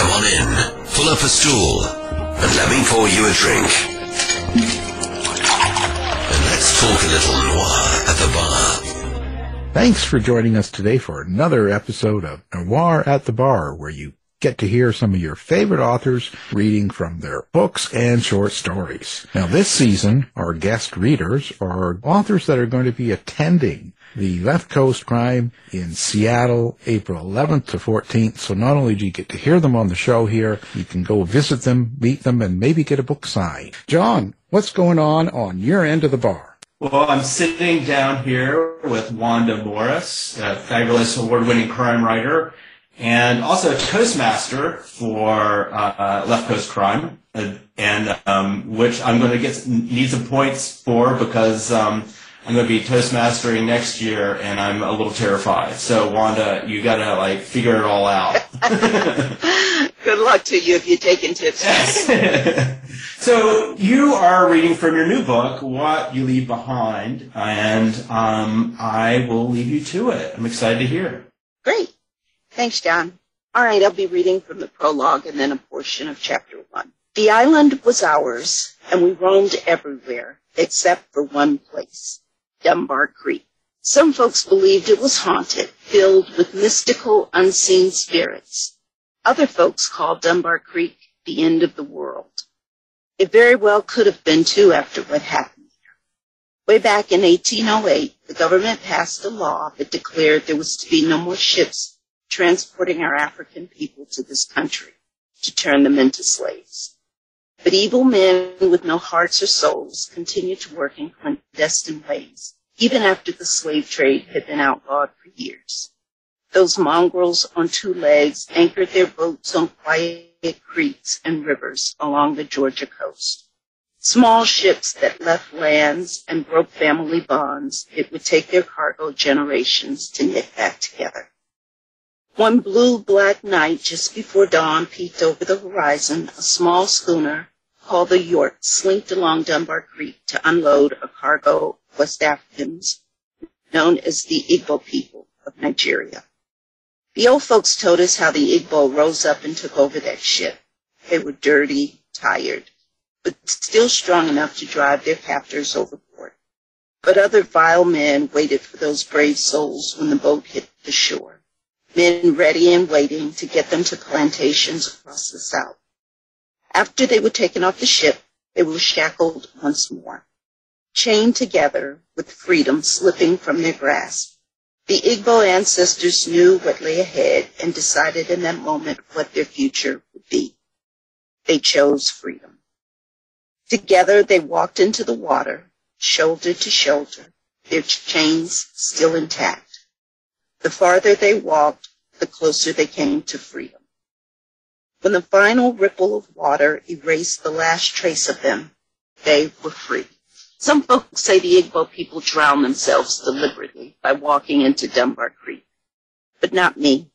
Come on in. Pull up a stool and let me pour you a drink. And let's talk a little noir at the bar. Thanks for joining us today for another episode of Noir at the Bar, where you get to hear some of your favorite authors reading from their books and short stories. Now this season, our guest readers are authors that are going to be attending the Left Coast Crime in Seattle, April 11th to 14th. So not only do you get to hear them on the show here, you can go visit them, meet them, and maybe get a book signed. John, what's going on on your end of the bar? Well, I'm sitting down here with Wanda Morris, a fabulous award-winning crime writer, and also a Toastmaster for uh, Left Coast Crime, and um, which I'm going to get need some points for because um, I'm going to be Toastmastering next year, and I'm a little terrified. So, Wanda, you got to like figure it all out. Good luck to you if you're taking tips. so, you are reading from your new book, What You Leave Behind, and um, I will leave you to it. I'm excited to hear. Great. Thanks, John. All right, I'll be reading from the prologue and then a portion of chapter one. The island was ours, and we roamed everywhere except for one place, Dunbar Creek. Some folks believed it was haunted, filled with mystical, unseen spirits. Other folks called Dunbar Creek the end of the world. It very well could have been too after what happened there. Way back in 1808, the government passed a law that declared there was to be no more ships transporting our African people to this country to turn them into slaves. But evil men with no hearts or souls continued to work in clandestine ways, even after the slave trade had been outlawed for years. Those mongrels on two legs anchored their boats on quiet creeks and rivers along the Georgia coast. Small ships that left lands and broke family bonds, it would take their cargo generations to knit back together. One blue black night just before dawn peeked over the horizon, a small schooner called the York slinked along Dunbar Creek to unload a cargo of West Africans known as the Igbo people of Nigeria. The old folks told us how the Igbo rose up and took over that ship. They were dirty, tired, but still strong enough to drive their captors overboard. But other vile men waited for those brave souls when the boat hit the shore. Men ready and waiting to get them to plantations across the south. After they were taken off the ship, they were shackled once more, chained together with freedom slipping from their grasp. The Igbo ancestors knew what lay ahead and decided in that moment what their future would be. They chose freedom. Together they walked into the water, shoulder to shoulder, their chains still intact. The farther they walked, the closer they came to freedom. When the final ripple of water erased the last trace of them, they were free. Some folks say the Igbo people drown themselves deliberately by walking into Dunbar Creek, but not me.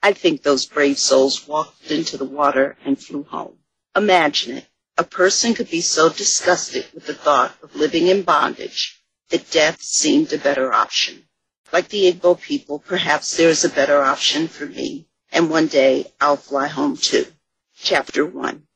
I think those brave souls walked into the water and flew home. Imagine it. A person could be so disgusted with the thought of living in bondage that death seemed a better option. Like the Igbo people, perhaps there is a better option for me and one day I'll fly home too. Chapter 1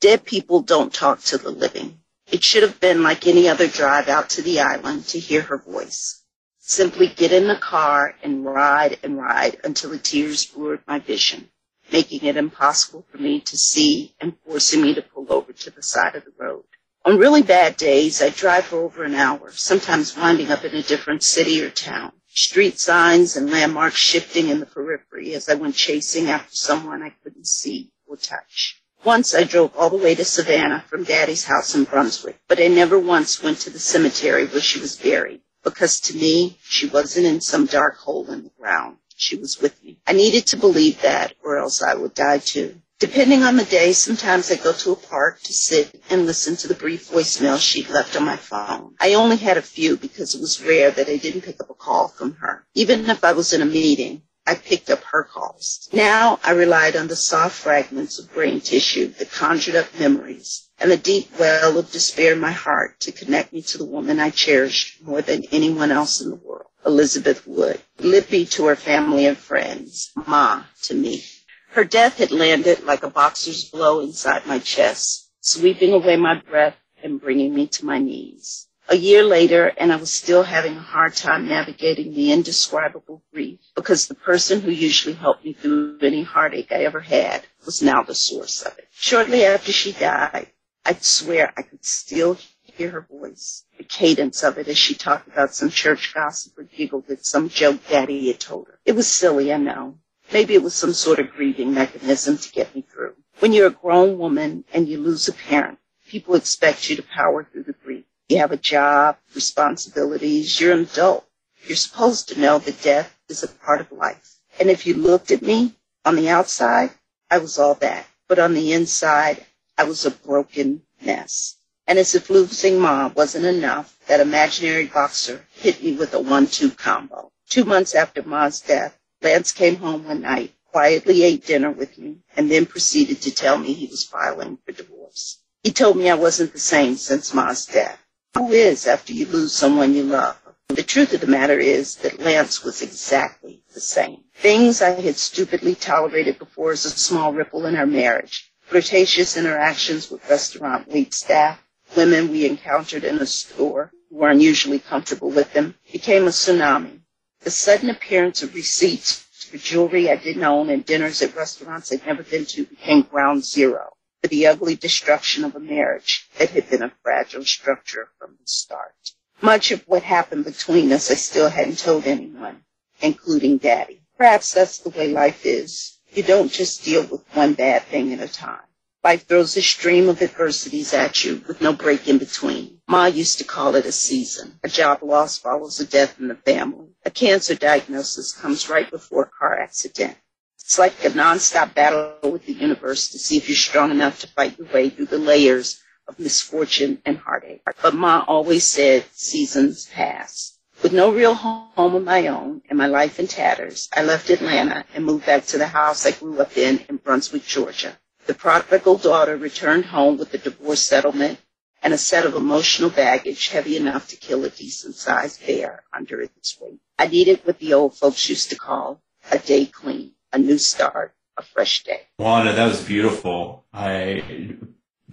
Dead people don't talk to the living. It should have been like any other drive out to the island to hear her voice. Simply get in the car and ride and ride until the tears blurred my vision, making it impossible for me to see and forcing me to pull over to the side of the road. On really bad days, I drive for over an hour, sometimes winding up in a different city or town. Street signs and landmarks shifting in the periphery as I went chasing after someone I couldn't see or touch. Once I drove all the way to Savannah from Daddy's house in Brunswick, but I never once went to the cemetery where she was buried because to me, she wasn't in some dark hole in the ground. She was with me. I needed to believe that or else I would die too. Depending on the day, sometimes I go to a park to sit and listen to the brief voicemail she'd left on my phone. I only had a few because it was rare that I didn't pick up a call from her. Even if I was in a meeting, I picked up her calls. Now I relied on the soft fragments of brain tissue that conjured up memories and the deep well of despair in my heart to connect me to the woman I cherished more than anyone else in the world, Elizabeth Wood. Lippy to her family and friends, Ma to me. Her death had landed like a boxer's blow inside my chest, sweeping away my breath and bringing me to my knees. A year later, and I was still having a hard time navigating the indescribable grief because the person who usually helped me through any heartache I ever had was now the source of it. Shortly after she died, I swear I could still hear her voice, the cadence of it as she talked about some church gossip or giggled at some joke Daddy had told her. It was silly, I know, Maybe it was some sort of grieving mechanism to get me through. When you're a grown woman and you lose a parent, people expect you to power through the grief. You have a job, responsibilities, you're an adult. You're supposed to know that death is a part of life. And if you looked at me on the outside, I was all that. But on the inside, I was a broken mess. And as if losing mom wasn't enough, that imaginary boxer hit me with a one-two combo. Two months after Ma's death, Lance came home one night, quietly ate dinner with me, and then proceeded to tell me he was filing for divorce. He told me I wasn't the same since Ma's death. Who is after you lose someone you love? The truth of the matter is that Lance was exactly the same. Things I had stupidly tolerated before as a small ripple in our marriage, flirtatious interactions with restaurant wait staff, women we encountered in a store who were unusually comfortable with them, became a tsunami the sudden appearance of receipts for jewelry I didn't own and dinners at restaurants I'd never been to became ground zero for the ugly destruction of a marriage that had been a fragile structure from the start. Much of what happened between us I still hadn't told anyone, including Daddy. Perhaps that's the way life is. You don't just deal with one bad thing at a time. Life throws a stream of adversities at you with no break in between. Ma used to call it a season. A job loss follows a death in the family. A cancer diagnosis comes right before a car accident. It's like a nonstop battle with the universe to see if you're strong enough to fight your way through the layers of misfortune and heartache. But Ma always said seasons pass. With no real home of my own and my life in tatters, I left Atlanta and moved back to the house I grew up in in Brunswick, Georgia. The prodigal daughter returned home with a divorce settlement and a set of emotional baggage heavy enough to kill a decent-sized bear under its weight. I needed what the old folks used to call a day clean, a new start, a fresh day. Wanda, that was beautiful. I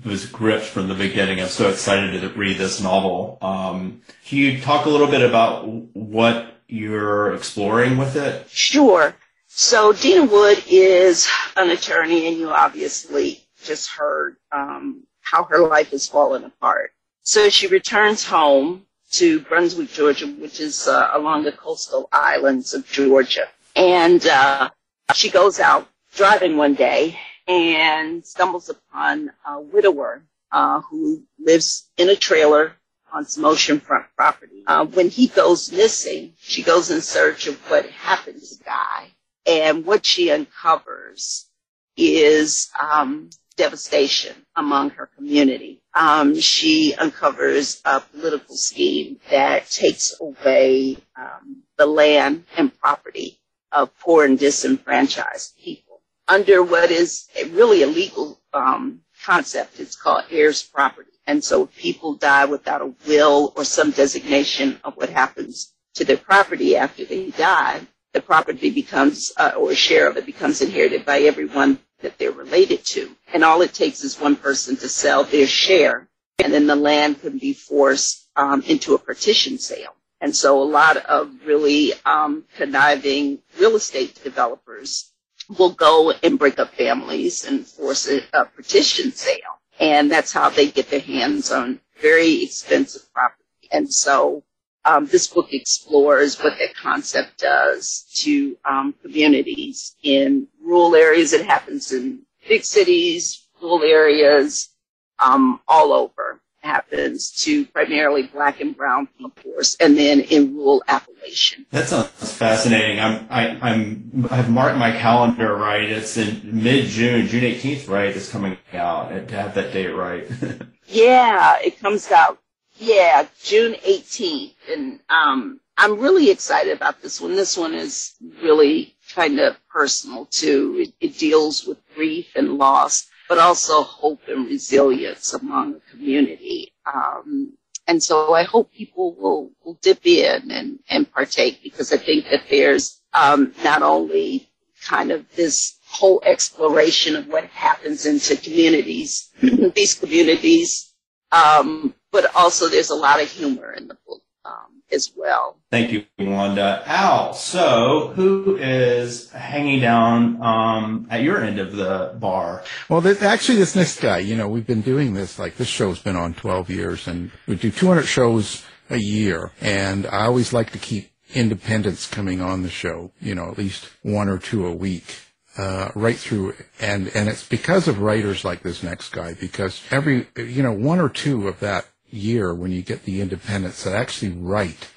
was gripped from the beginning. I'm so excited to read this novel. Um, can you talk a little bit about what you're exploring with it? Sure. So Dina Wood is an attorney, and you obviously just heard um, how her life has fallen apart. So she returns home to Brunswick, Georgia, which is uh, along the coastal islands of Georgia. And uh, she goes out driving one day and stumbles upon a widower uh, who lives in a trailer on some oceanfront property. Uh, when he goes missing, she goes in search of what happened to the guy and what she uncovers is um, devastation among her community. Um, she uncovers a political scheme that takes away um, the land and property of poor and disenfranchised people under what is really a legal um, concept. It's called heirs property. And so if people die without a will or some designation of what happens to their property after they die, the property becomes, uh, or a share of it becomes inherited by everyone that they're related to. And all it takes is one person to sell their share, and then the land can be forced um, into a partition sale. And so a lot of really um, conniving real estate developers will go and break up families and force a, a partition sale. And that's how they get their hands on very expensive property. And so um, this book explores what that concept does to um, communities in rural areas. It happens in big cities, rural areas, um, all over. It happens to primarily black and brown people, of course, and then in rural Appalachian. That sounds fascinating. I'm I, I'm I've marked my calendar right. It's in mid June, June 18th, right? It's coming out. To have that date right. yeah, it comes out yeah, June 18th. And um, I'm really excited about this one. This one is really kind of personal too. It, it deals with grief and loss, but also hope and resilience among the community. Um, and so I hope people will, will dip in and, and partake because I think that there's um, not only kind of this whole exploration of what happens into communities, these communities, um, but also there's a lot of humor in the book um, as well. Thank you, Wanda. Al, so who is hanging down um, at your end of the bar? Well, th- actually, this next guy, you know, we've been doing this, like, this show's been on 12 years, and we do 200 shows a year, and I always like to keep independents coming on the show, you know, at least one or two a week. Uh, right through, and and it's because of writers like this next guy. Because every, you know, one or two of that year when you get the independents that actually write,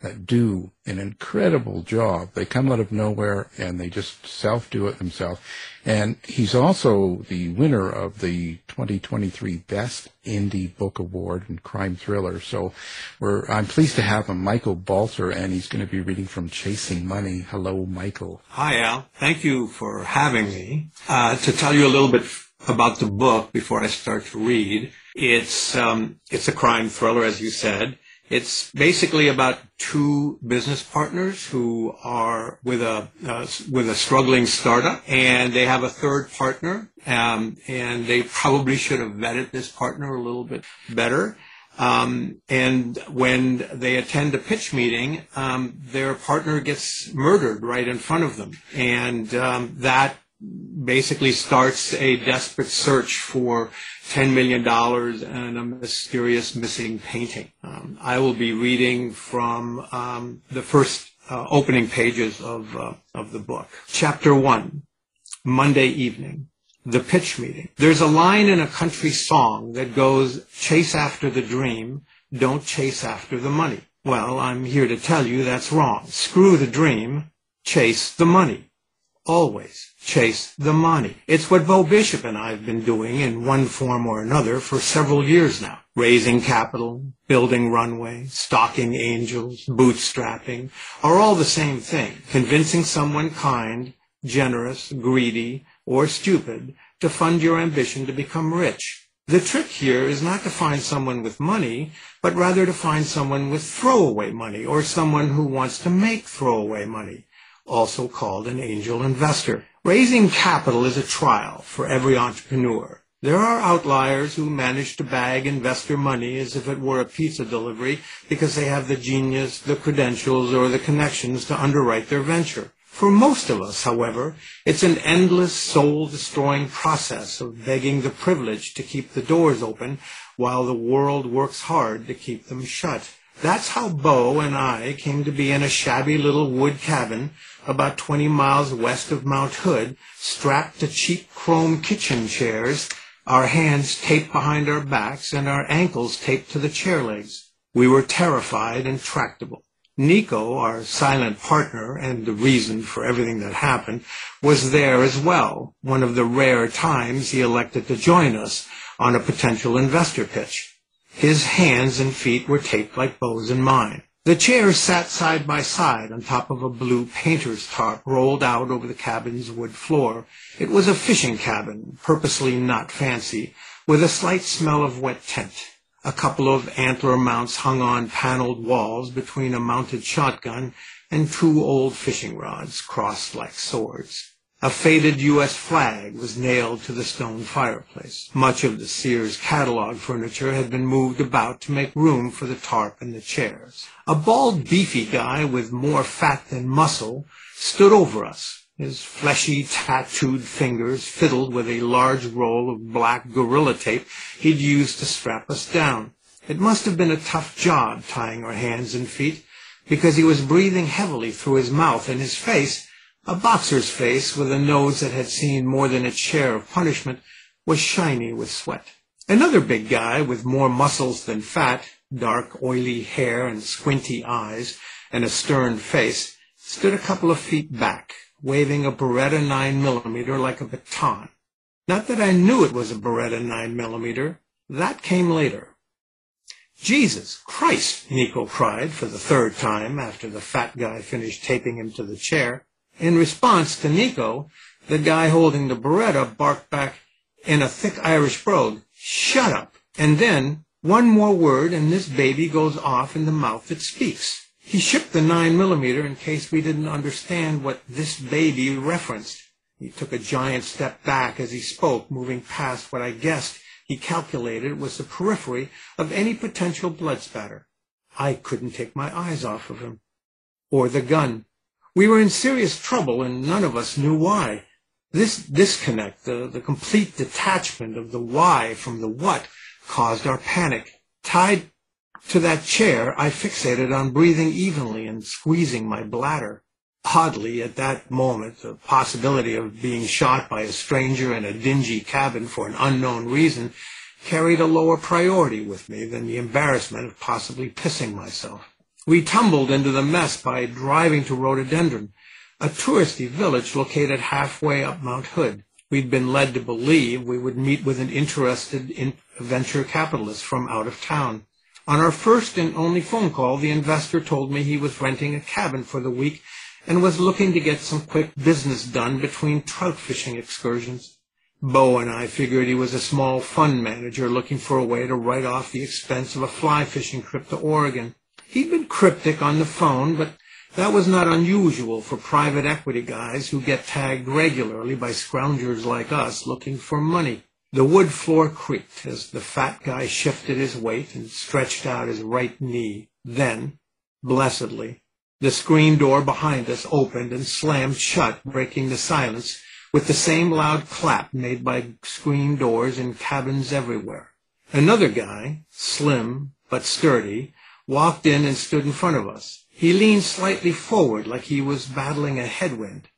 that do an incredible job. They come out of nowhere and they just self-do it themselves. And he's also the winner of the 2023 Best Indie Book Award in Crime Thriller. So I'm pleased to have him, Michael Balter, and he's going to be reading from Chasing Money. Hello, Michael. Hi, Al. Thank you for having me. Uh, to tell you a little bit about the book before I start to read, it's um, it's a crime thriller, as you said. It's basically about two business partners who are with a uh, with a struggling startup, and they have a third partner, um, and they probably should have vetted this partner a little bit better. Um, and when they attend a pitch meeting, um, their partner gets murdered right in front of them, and um, that basically starts a desperate search for $10 million and a mysterious missing painting. Um, I will be reading from um, the first uh, opening pages of, uh, of the book. Chapter 1, Monday evening. The pitch meeting. There's a line in a country song that goes, chase after the dream, don't chase after the money. Well, I'm here to tell you that's wrong. Screw the dream, chase the money. Always chase the money. It's what Bo Bishop and I have been doing in one form or another for several years now. Raising capital, building runway, stalking angels, bootstrapping are all the same thing. Convincing someone kind, generous, greedy, or stupid to fund your ambition to become rich. The trick here is not to find someone with money, but rather to find someone with throwaway money or someone who wants to make throwaway money, also called an angel investor. Raising capital is a trial for every entrepreneur. There are outliers who manage to bag investor money as if it were a pizza delivery because they have the genius, the credentials, or the connections to underwrite their venture. For most of us, however, it's an endless soul-destroying process of begging the privilege to keep the doors open while the world works hard to keep them shut. That's how Bo and I came to be in a shabby little wood cabin about 20 miles west of Mount Hood, strapped to cheap chrome kitchen chairs, our hands taped behind our backs and our ankles taped to the chair legs. We were terrified and tractable. Nico, our silent partner and the reason for everything that happened, was there as well, one of the rare times he elected to join us on a potential investor pitch. His hands and feet were taped like Bo's and mine. The chairs sat side by side on top of a blue painter's tarp rolled out over the cabin's wood floor. It was a fishing cabin, purposely not fancy, with a slight smell of wet tent. A couple of antler mounts hung on paneled walls between a mounted shotgun and two old fishing rods crossed like swords. A faded U.S. flag was nailed to the stone fireplace. Much of the Sears catalog furniture had been moved about to make room for the tarp and the chairs. A bald, beefy guy with more fat than muscle stood over us. His fleshy, tattooed fingers fiddled with a large roll of black gorilla tape he'd used to strap us down. It must have been a tough job tying our hands and feet, because he was breathing heavily through his mouth, and his face a boxer's face, with a nose that had seen more than its share of punishment, was shiny with sweat. Another big guy, with more muscles than fat, dark, oily hair and squinty eyes, and a stern face, stood a couple of feet back, waving a Beretta 9 millimeter like a baton. Not that I knew it was a Beretta 9 millimeter. That came later. Jesus Christ, Nico cried for the third time after the fat guy finished taping him to the chair. In response to Nico, the guy holding the Beretta barked back in a thick Irish brogue, shut up. And then, one more word and this baby goes off in the mouth that speaks. He shipped the 9 millimeter in case we didn't understand what this baby referenced. He took a giant step back as he spoke, moving past what I guessed he calculated was the periphery of any potential blood spatter. I couldn't take my eyes off of him. Or the gun. We were in serious trouble, and none of us knew why. This disconnect, the, the complete detachment of the why from the what, caused our panic. Tied to that chair, I fixated on breathing evenly and squeezing my bladder. Oddly, at that moment, the possibility of being shot by a stranger in a dingy cabin for an unknown reason carried a lower priority with me than the embarrassment of possibly pissing myself. We tumbled into the mess by driving to Rhododendron, a touristy village located halfway up Mount Hood. We'd been led to believe we would meet with an interested in venture capitalist from out of town. On our first and only phone call, the investor told me he was renting a cabin for the week and was looking to get some quick business done between trout fishing excursions. Bo and I figured he was a small fund manager looking for a way to write off the expense of a fly fishing trip to Oregon. He'd been cryptic on the phone, but that was not unusual for private equity guys who get tagged regularly by scroungers like us looking for money. The wood floor creaked as the fat guy shifted his weight and stretched out his right knee. Then, blessedly, the screen door behind us opened and slammed shut, breaking the silence with the same loud clap made by screen doors in cabins everywhere. Another guy, slim but sturdy, walked in and stood in front of us. He leaned slightly forward like he was battling a headwind.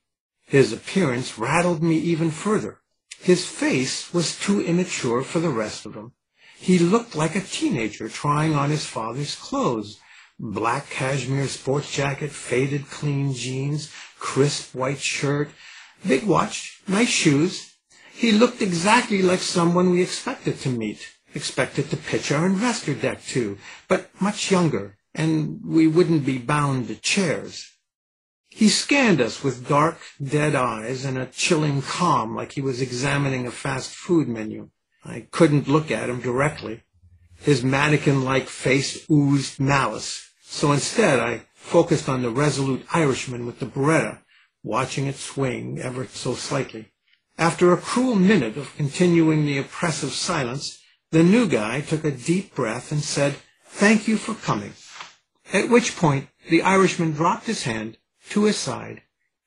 His appearance rattled me even further. His face was too immature for the rest of him. He looked like a teenager trying on his father's clothes. Black cashmere sports jacket, faded clean jeans, crisp white shirt, big watch, nice shoes. He looked exactly like someone we expected to meet expected to pitch our investor deck to, but much younger, and we wouldn't be bound to chairs. He scanned us with dark, dead eyes and a chilling calm like he was examining a fast food menu. I couldn't look at him directly. His mannequin-like face oozed malice, so instead I focused on the resolute Irishman with the Beretta, watching it swing ever so slightly. After a cruel minute of continuing the oppressive silence, the new guy took a deep breath and said, Thank you for coming. At which point the Irishman dropped his hand to his side,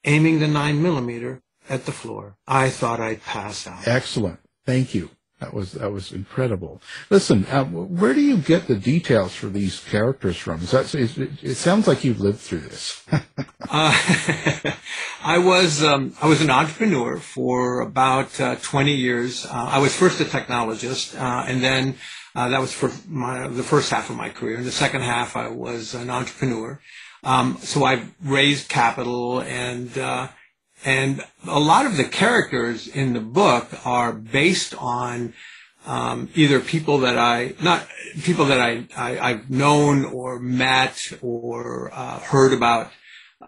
aiming the nine millimeter at the floor. I thought I'd pass out. Excellent. Thank you. That was that was incredible. Listen, uh, where do you get the details for these characters from? Is that, is, it sounds like you've lived through this. uh, I was um, I was an entrepreneur for about uh, 20 years. Uh, I was first a technologist, uh, and then uh, that was for my, the first half of my career. In the second half, I was an entrepreneur. Um, so I've raised capital and and a lot of the characters in the book are based on um, either people that I not people that I, I have known or met or uh, heard about.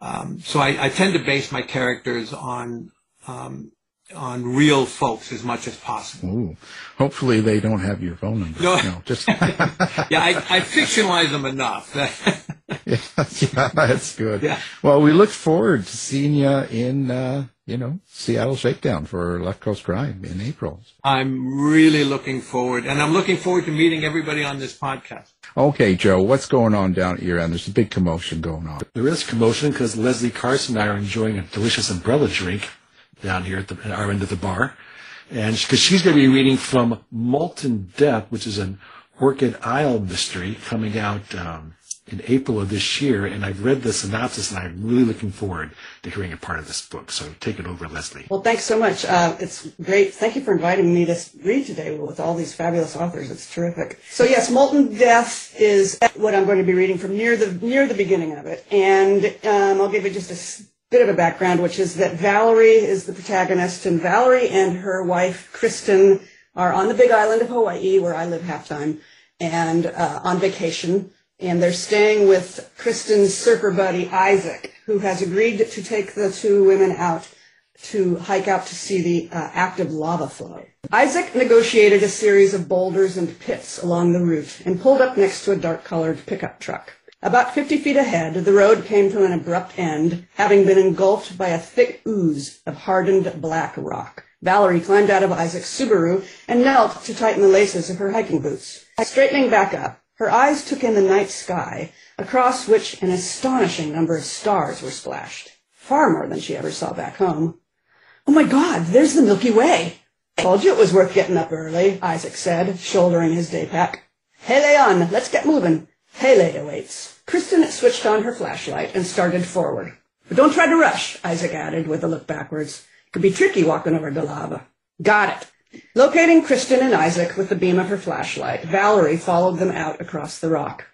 Um, so I, I, tend to base my characters on um, on real folks as much as possible. Ooh. Hopefully they don't have your phone number. No. no just yeah, I, I fictionalize them enough. yeah, yeah, that's good. Yeah. Well, we look forward to seeing you in, uh, you know, Seattle Shakedown for Left Coast Crime in April. I'm really looking forward, and I'm looking forward to meeting everybody on this podcast. Okay, Joe, what's going on down at your end? There's a big commotion going on. There is commotion because Leslie Karst and I are enjoying a delicious umbrella drink down here at, the, at our end of the bar. And because she's going to be reading from Molten Death, which is an Orchid Isle mystery coming out um, in April of this year. And I've read the synopsis and I'm really looking forward to hearing a part of this book. So take it over, Leslie. Well, thanks so much. Uh, it's great. Thank you for inviting me to read today with all these fabulous authors. It's terrific. So yes, Molten Death is what I'm going to be reading from near the near the beginning of it, and um, I'll give you just a bit of a background, which is that Valerie is the protagonist, and Valerie and her wife Kristen are on the Big Island of Hawaii, where I live half time, and uh, on vacation and they're staying with Kristen's surfer buddy Isaac, who has agreed to take the two women out to hike out to see the uh, active lava flow. Isaac negotiated a series of boulders and pits along the route and pulled up next to a dark-colored pickup truck. About 50 feet ahead, the road came to an abrupt end, having been engulfed by a thick ooze of hardened black rock. Valerie climbed out of Isaac's Subaru and knelt to tighten the laces of her hiking boots. Straightening back up, her eyes took in the night sky, across which an astonishing number of stars were splashed, far more than she ever saw back home. Oh my God, there's the Milky Way. Told you it was worth getting up early, Isaac said, shouldering his day pack. Hele on, let's get moving. Hele awaits. Kristen switched on her flashlight and started forward. But don't try to rush, Isaac added with a look backwards. It could be tricky walking over the lava. Got it. Locating Kristen and Isaac with the beam of her flashlight, Valerie followed them out across the rock.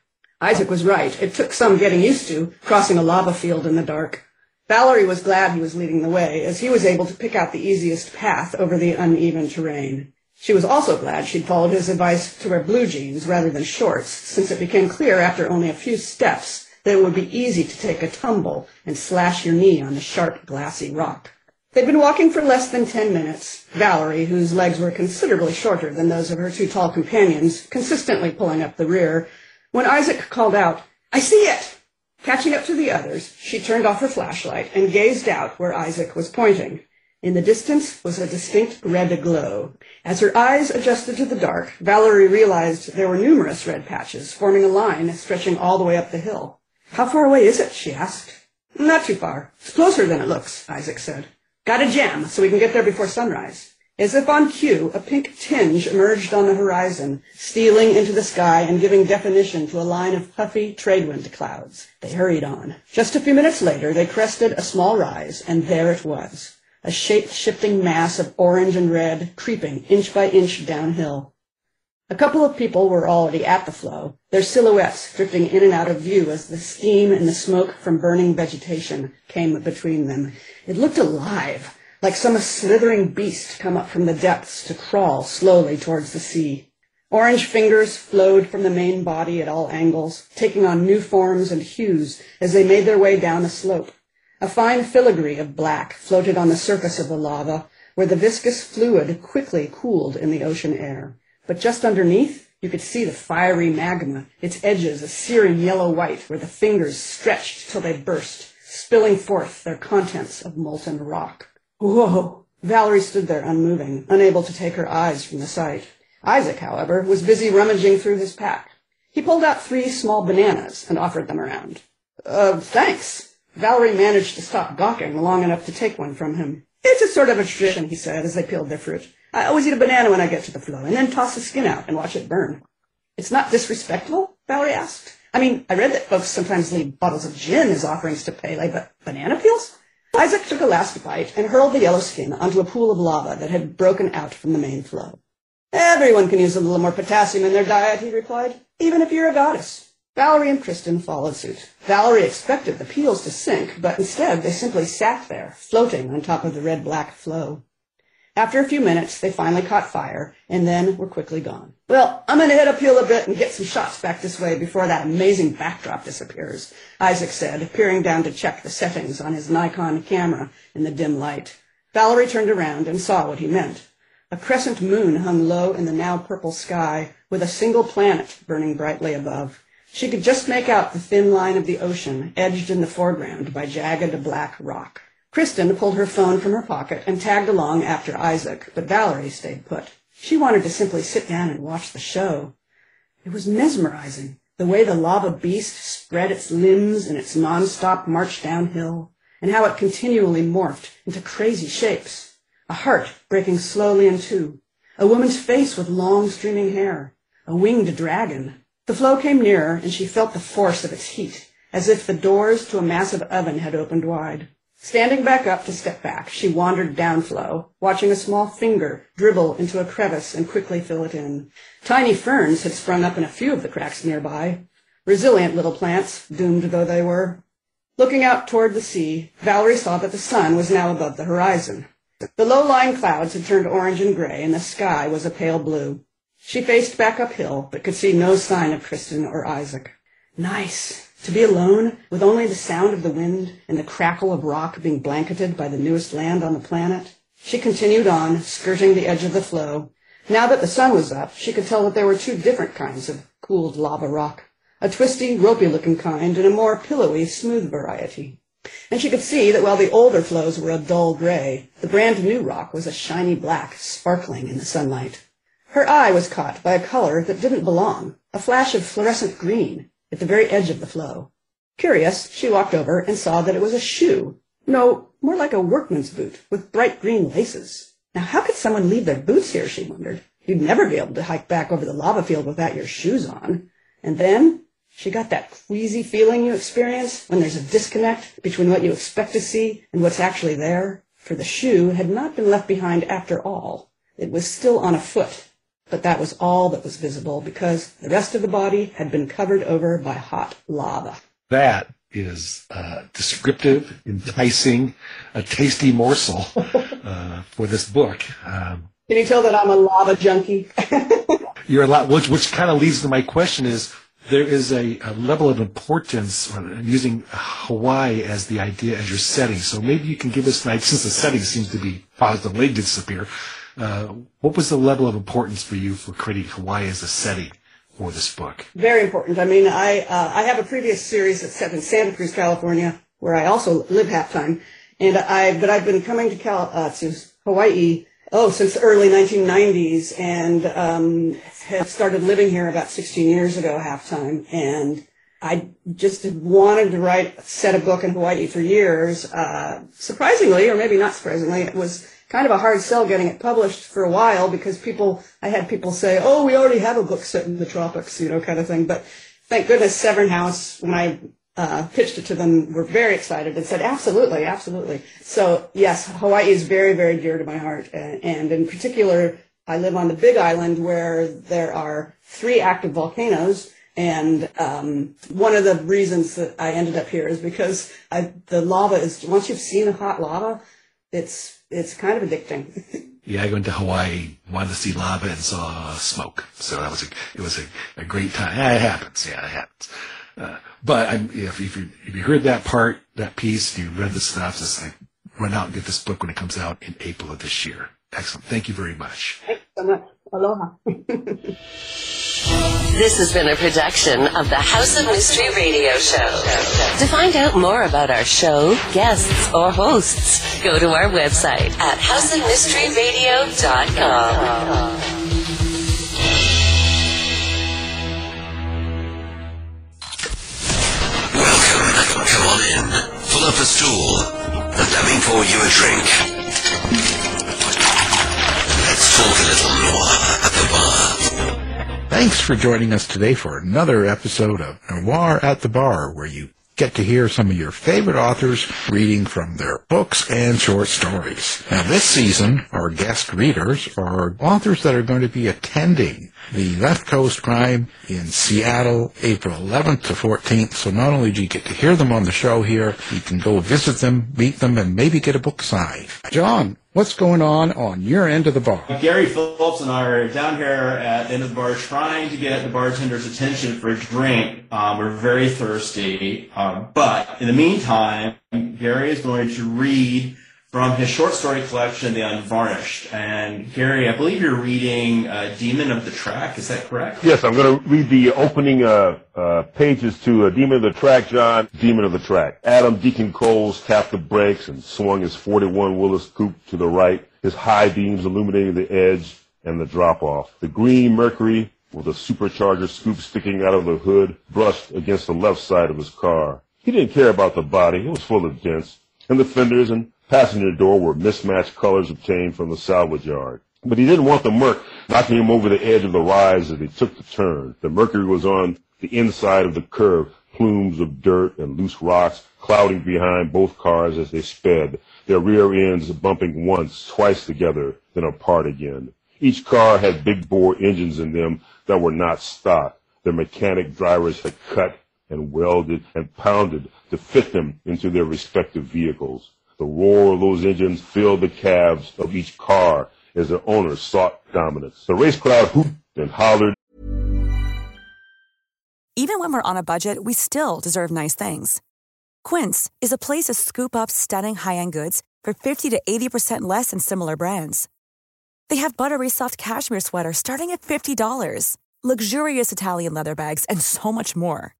Isaac was right. It took some getting used to, crossing a lava field in the dark. Valerie was glad he was leading the way, as he was able to pick out the easiest path over the uneven terrain. She was also glad she'd followed his advice to wear blue jeans rather than shorts, since it became clear after only a few steps that it would be easy to take a tumble and slash your knee on the sharp, glassy rock. They'd been walking for less than ten minutes. Valerie, whose legs were considerably shorter than those of her two tall companions, consistently pulling up the rear, when Isaac called out, I see it! Catching up to the others, she turned off her flashlight and gazed out where Isaac was pointing. In the distance was a distinct red glow. As her eyes adjusted to the dark, Valerie realized there were numerous red patches, forming a line stretching all the way up the hill. How far away is it? she asked. Not too far. It's closer than it looks, Isaac said. Got a jam, so we can get there before sunrise. As if on cue, a pink tinge emerged on the horizon, stealing into the sky and giving definition to a line of puffy trade-wind clouds. They hurried on. Just a few minutes later, they crested a small rise, and there it was, a shape-shifting mass of orange and red, creeping inch by inch downhill. A couple of people were already at the flow, their silhouettes drifting in and out of view as the steam and the smoke from burning vegetation came between them. It looked alive, like some slithering beast come up from the depths to crawl slowly towards the sea. Orange fingers flowed from the main body at all angles, taking on new forms and hues as they made their way down the slope. A fine filigree of black floated on the surface of the lava, where the viscous fluid quickly cooled in the ocean air. But just underneath, you could see the fiery magma, its edges a searing yellow white where the fingers stretched till they burst, spilling forth their contents of molten rock. Whoa! Valerie stood there unmoving, unable to take her eyes from the sight. Isaac, however, was busy rummaging through his pack. He pulled out three small bananas and offered them around. Uh, thanks. Valerie managed to stop gawking long enough to take one from him. It's a sort of a tradition, he said, as they peeled their fruit. I always eat a banana when I get to the flow, and then toss the skin out and watch it burn. It's not disrespectful? Valerie asked. I mean, I read that folks sometimes leave bottles of gin as offerings to Pele, but banana peels? Isaac took a last bite and hurled the yellow skin onto a pool of lava that had broken out from the main flow. Everyone can use a little more potassium in their diet, he replied, even if you're a goddess. Valerie and Kristen followed suit. Valerie expected the peels to sink, but instead they simply sat there, floating on top of the red-black flow. After a few minutes, they finally caught fire, and then were quickly gone. Well, I'm going to head uphill a bit and get some shots back this way before that amazing backdrop disappears, Isaac said, peering down to check the settings on his Nikon camera in the dim light. Valerie turned around and saw what he meant. A crescent moon hung low in the now purple sky, with a single planet burning brightly above. She could just make out the thin line of the ocean, edged in the foreground by jagged black rock. Kristen pulled her phone from her pocket and tagged along after Isaac, but Valerie stayed put. She wanted to simply sit down and watch the show. It was mesmerizing, the way the lava beast spread its limbs in its non-stop march downhill, and how it continually morphed into crazy shapes a heart breaking slowly in two, a woman's face with long streaming hair, a winged dragon. The flow came nearer, and she felt the force of its heat, as if the doors to a massive oven had opened wide. Standing back up to step back, she wandered downflow, watching a small finger dribble into a crevice and quickly fill it in. Tiny ferns had sprung up in a few of the cracks nearby. Resilient little plants, doomed though they were. Looking out toward the sea, Valerie saw that the sun was now above the horizon. The low-lying clouds had turned orange and gray, and the sky was a pale blue. She faced back uphill, but could see no sign of Kristen or Isaac. Nice. To be alone, with only the sound of the wind and the crackle of rock being blanketed by the newest land on the planet. She continued on, skirting the edge of the flow. Now that the sun was up, she could tell that there were two different kinds of cooled lava rock. A twisty, ropey-looking kind and a more pillowy, smooth variety and she could see that while the older flows were a dull gray, the brand new rock was a shiny black, sparkling in the sunlight. Her eye was caught by a color that didn't belong, a flash of fluorescent green at the very edge of the flow. Curious, she walked over and saw that it was a shoe. No, more like a workman's boot with bright green laces. Now how could someone leave their boots here, she wondered. You'd never be able to hike back over the lava field without your shoes on. And then she got that queasy feeling you experience when there's a disconnect between what you expect to see and what's actually there. For the shoe had not been left behind after all. It was still on a foot, but that was all that was visible because the rest of the body had been covered over by hot lava. That is uh, descriptive, enticing, a tasty morsel uh, for this book. Um, Can you tell that I'm a lava junkie? you're a lot, which, which kind of leads to my question is, there is a, a, level of importance using Hawaii as the idea as your setting. So maybe you can give us an idea, since the setting seems to be positively disappear. Uh, what was the level of importance for you for creating Hawaii as a setting for this book? Very important. I mean, I uh, I have a previous series that's set in Santa Cruz, California, where I also live half time, and I but I've been coming to Cal uh, to Hawaii oh, since the early 1990s and um, had started living here about 16 years ago, half time. And I just wanted to write, set a book in Hawaii for years. Uh, surprisingly, or maybe not surprisingly, it was kind of a hard sell getting it published for a while because people, I had people say, oh, we already have a book set in the tropics, you know, kind of thing. But thank goodness Severn House, when I uh, pitched it to them were very excited and said, absolutely, absolutely. So yes, Hawaii is very, very dear to my heart. And, and in particular, I live on the big island where there are three active volcanoes. And um, one of the reasons that I ended up here is because I, the lava is, once you've seen hot lava, it's, it's kind of addicting. yeah, I went to Hawaii, wanted to see lava and saw smoke. So that was a, it was a, a great time. Yeah, it happens. Yeah, it happens. Uh, but I'm, if, if, you, if you heard that part, that piece, if you read the stuff, just like run out and get this book when it comes out in April of this year. Excellent. Thank you very much. Thanks so much. Aloha. this has been a production of the House of Mystery Radio Show. To find out more about our show, guests, or hosts, go to our website at houseofmysteryradio.com. Welcome, come on in. Pull up a stool. And let me pour you a drink. A little at the bar. Thanks for joining us today for another episode of Noir at the Bar, where you get to hear some of your favorite authors reading from their books and short stories. Now this season, our guest readers are authors that are going to be attending the Left Coast Crime in Seattle, April 11th to 14th. So not only do you get to hear them on the show here, you can go visit them, meet them, and maybe get a book signed. John, what's going on on your end of the bar? Gary Phillips and I are down here at end of the bar trying to get the bartender's attention for a drink. Um, we're very thirsty. Um, but in the meantime, Gary is going to read from his short story collection, The Unvarnished. And Gary, I believe you're reading uh, Demon of the Track. Is that correct? Yes, I'm going to read the opening uh, uh, pages to uh, Demon of the Track, John. Demon of the Track. Adam Deacon Coles tapped the brakes and swung his 41 Willys coupe to the right, his high beams illuminating the edge and the drop-off. The green Mercury with a supercharger scoop sticking out of the hood brushed against the left side of his car. He didn't care about the body. It was full of dents. And the fenders and passenger door were mismatched colors obtained from the salvage yard. But he didn't want the Merc knocking him over the edge of the rise as he took the turn. The Mercury was on the inside of the curve, plumes of dirt and loose rocks clouding behind both cars as they sped, their rear ends bumping once, twice together, then apart again. Each car had big bore engines in them that were not stock. Their mechanic drivers had cut and welded and pounded to fit them into their respective vehicles. The roar of those engines filled the calves of each car as their owners sought dominance. The race crowd hooped and hollered. Even when we're on a budget, we still deserve nice things. Quince is a place to scoop up stunning high-end goods for 50 to 80% less than similar brands. They have buttery soft cashmere sweaters starting at $50, luxurious Italian leather bags, and so much more.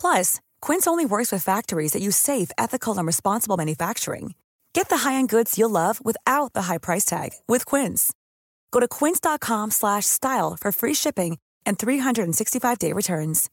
Plus, Quince only works with factories that use safe, ethical, and responsible manufacturing. Get the high-end goods you'll love without the high price tag with Quince. Go to quince.com/style for free shipping and 365-day returns.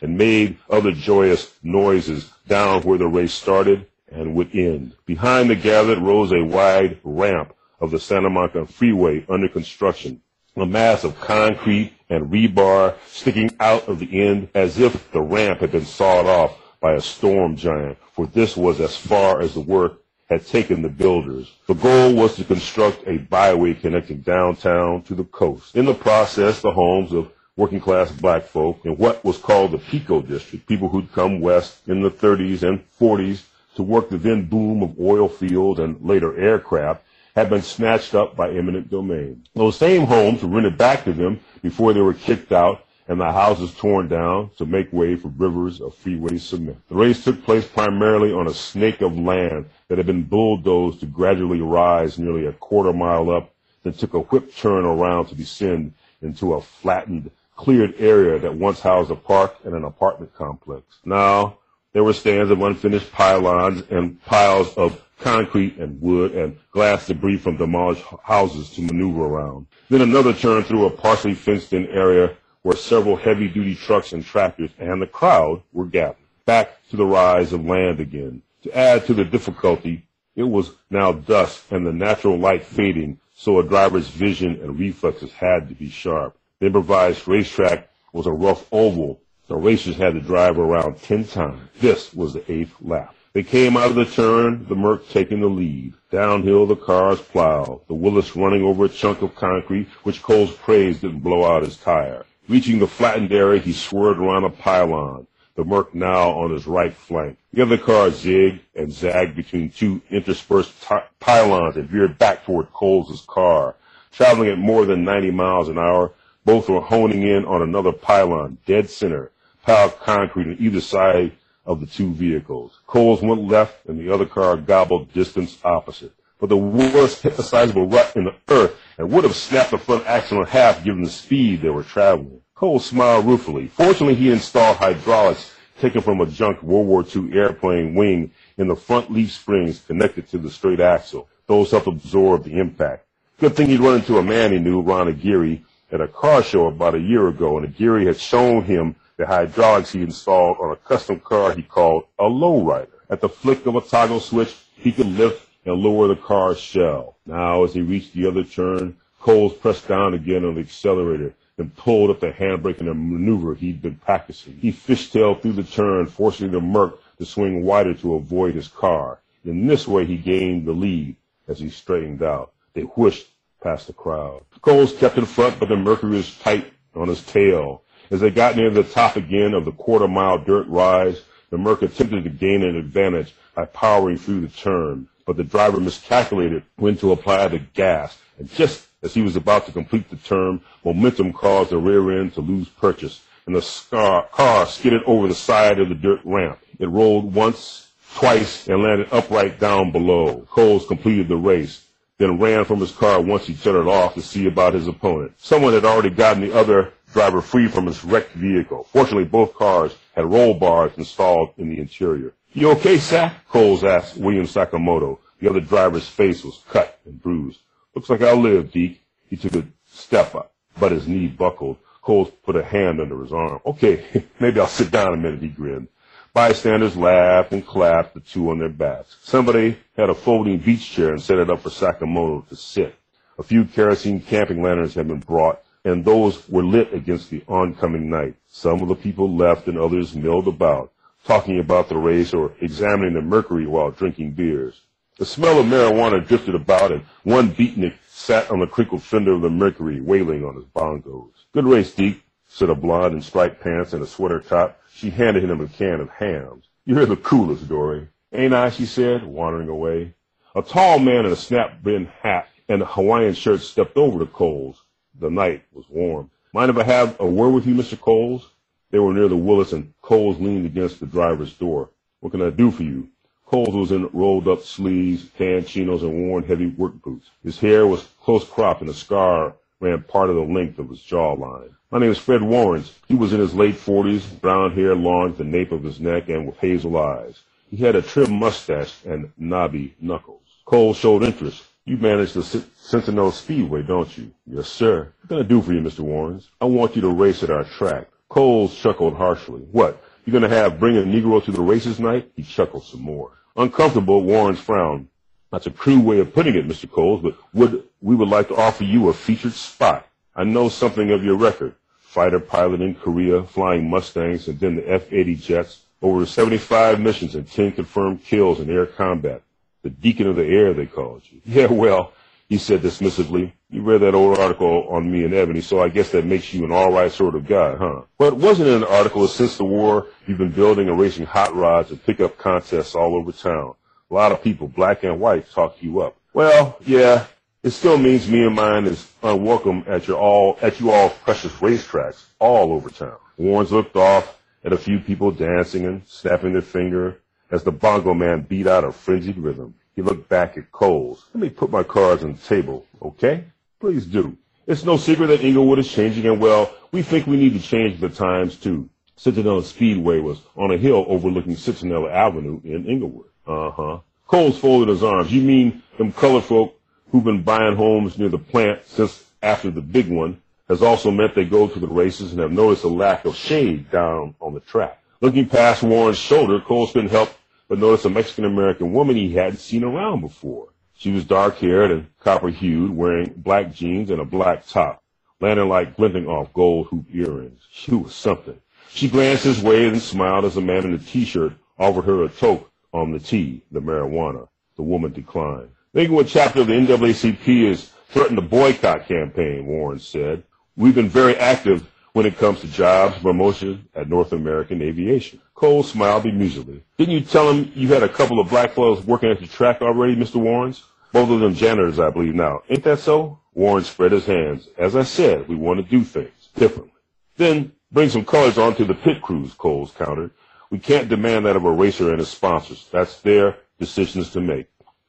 And made other joyous noises down where the race started and would end. Behind the gathered rose a wide ramp of the Santa Monica Freeway under construction, a mass of concrete and rebar sticking out of the end as if the ramp had been sawed off by a storm giant, for this was as far as the work had taken the builders. The goal was to construct a byway connecting downtown to the coast. In the process, the homes of working class black folk in what was called the Pico District, people who'd come west in the 30s and 40s to work the then boom of oil fields and later aircraft, had been snatched up by eminent domain. Those same homes were rented back to them before they were kicked out and the houses torn down to make way for rivers of freeway cement. The race took place primarily on a snake of land that had been bulldozed to gradually rise nearly a quarter mile up, then took a whip turn around to descend into a flattened, cleared area that once housed a park and an apartment complex. Now, there were stands of unfinished pylons and piles of concrete and wood and glass debris from demolished houses to maneuver around. Then another turn through a partially fenced-in area where several heavy-duty trucks and tractors and the crowd were gathered. Back to the rise of land again. To add to the difficulty, it was now dusk and the natural light fading, so a driver's vision and reflexes had to be sharp. The improvised racetrack was a rough oval. The racers had to drive around ten times. This was the eighth lap. They came out of the turn, the Merc taking the lead. Downhill the cars plowed, the Willys running over a chunk of concrete which Coles praised didn't blow out his tire. Reaching the flattened area, he swerved around a pylon, the Merc now on his right flank. The other car zigged and zagged between two interspersed pylons and veered back toward Coles' car. Traveling at more than 90 miles an hour, both were honing in on another pylon, dead center, piled concrete on either side of the two vehicles. Coles went left and the other car gobbled distance opposite. But the worst hit a sizable rut in the earth and would have snapped the front axle in half given the speed they were traveling. Cole smiled ruefully. Fortunately, he installed hydraulics taken from a junk World War II airplane wing in the front leaf springs connected to the straight axle. Those helped absorb the impact. Good thing he'd run into a man he knew, Ron Aguirre, at a car show about a year ago, and Aguirre had shown him the hydraulics he installed on a custom car he called a lowrider. At the flick of a toggle switch, he could lift and lower the car's shell. Now, as he reached the other turn, Coles pressed down again on the accelerator and pulled up the handbrake in a maneuver he'd been practicing. He fishtailed through the turn, forcing the Merc to swing wider to avoid his car. In this way, he gained the lead as he straightened out. They whooshed past the crowd. Coles kept in front, but the Mercury was tight on his tail. As they got near the top again of the quarter mile dirt rise, the Merc attempted to gain an advantage by powering through the turn, but the driver miscalculated when to apply the gas, and just as he was about to complete the turn, momentum caused the rear end to lose purchase, and the car skidded over the side of the dirt ramp. It rolled once, twice and landed upright down below. Coles completed the race, then ran from his car once he shut it off to see about his opponent. Someone had already gotten the other driver free from his wrecked vehicle. Fortunately, both cars had roll bars installed in the interior. You okay, Sack? Coles asked William Sakamoto. The other driver's face was cut and bruised. Looks like I'll live, Deke. He took a step up, but his knee buckled. Coles put a hand under his arm. Okay, maybe I'll sit down a minute, he grinned. Bystanders laughed and clapped, the two on their backs. Somebody had a folding beach chair and set it up for Sakamoto to sit. A few kerosene camping lanterns had been brought, and those were lit against the oncoming night. Some of the people left and others milled about, talking about the race or examining the mercury while drinking beers. The smell of marijuana drifted about, and one beatnik sat on the crinkled fender of the Mercury, wailing on his bongos. Good race, Deke, said a blonde in striped pants and a sweater top. She handed him a can of Hamm's. You're the coolest, Dory. Ain't I, she said, wandering away. A tall man in a snap-brim hat and a Hawaiian shirt stepped over to Coles. The night was warm. Mind if I have a word with you, Mr. Coles? They were near the Willys, and Coles leaned against the driver's door. What can I do for you? Coles was in rolled-up sleeves, tan chinos, and worn heavy work boots. His hair was close-cropped, and a scar ran part of the length of his jawline. My name is Fred Warrens. He was in his late forties, brown hair long at the nape of his neck and with hazel eyes. He had a trim mustache and knobby knuckles. Cole showed interest. You manage the Centinela Speedway, don't you? Yes, sir. What can I do for you, Mr. Warrens? I want you to race at our track. Coles chuckled harshly. What? You gonna have bring a Negro to the races night? He chuckled some more. Uncomfortable, Warrens frowned. That's a crude way of putting it, Mr. Coles, but would we would like to offer you a featured spot. I know something of your record. Fighter pilot in Korea, flying Mustangs and then the F-80 jets, over 75 missions and 10 confirmed kills in air combat. The deacon of the air, they called you. Yeah, well, he said dismissively, you read that old article on me and Ebony, so I guess that makes you an alright sort of guy, huh? But it wasn't an article since the war you've been building and racing hot rods and pickup contests all over town. A lot of people, black and white, talk you up. Well, yeah, it still means me and mine is unwelcome at your all at you all precious racetracks all over town. Warrens looked off at a few people dancing and snapping their finger as the bongo man beat out a frenzied rhythm. He looked back at Coles. Let me put my cards on the table, okay? Please do. It's no secret that Inglewood is changing, and well, we think we need to change the times too. Centinela Speedway was on a hill overlooking Centinela Avenue in Inglewood. Uh-huh. Coles folded his arms. You mean them colored folk who've been buying homes near the plant since after the big one has also meant they go to the races and have noticed a lack of shade down on the track. Looking past Warren's shoulder, Coles couldn't help but notice a Mexican-American woman he hadn't seen around before. She was dark-haired and copper-hued, wearing black jeans and a black top, lantern like glinting off gold hoop earrings. She was something. She glanced his way and smiled as a man in a t-shirt offered her a toke on the tea, the marijuana. The woman declined. Thinking what chapter of the NAACP has threatened a boycott campaign, Warren said. We've been very active when it comes to jobs promotion at North American Aviation. Cole smiled bemusedly. Didn't you tell him you had a couple of black fellows working at the track already, Mr. Warrens? Both of them janitors, I believe now. Ain't that so? Warren spread his hands. As I said, we want to do things differently. Then bring some colors onto the pit crews, Coles countered. We can't demand that of a racer and his sponsors. That's their decisions to make.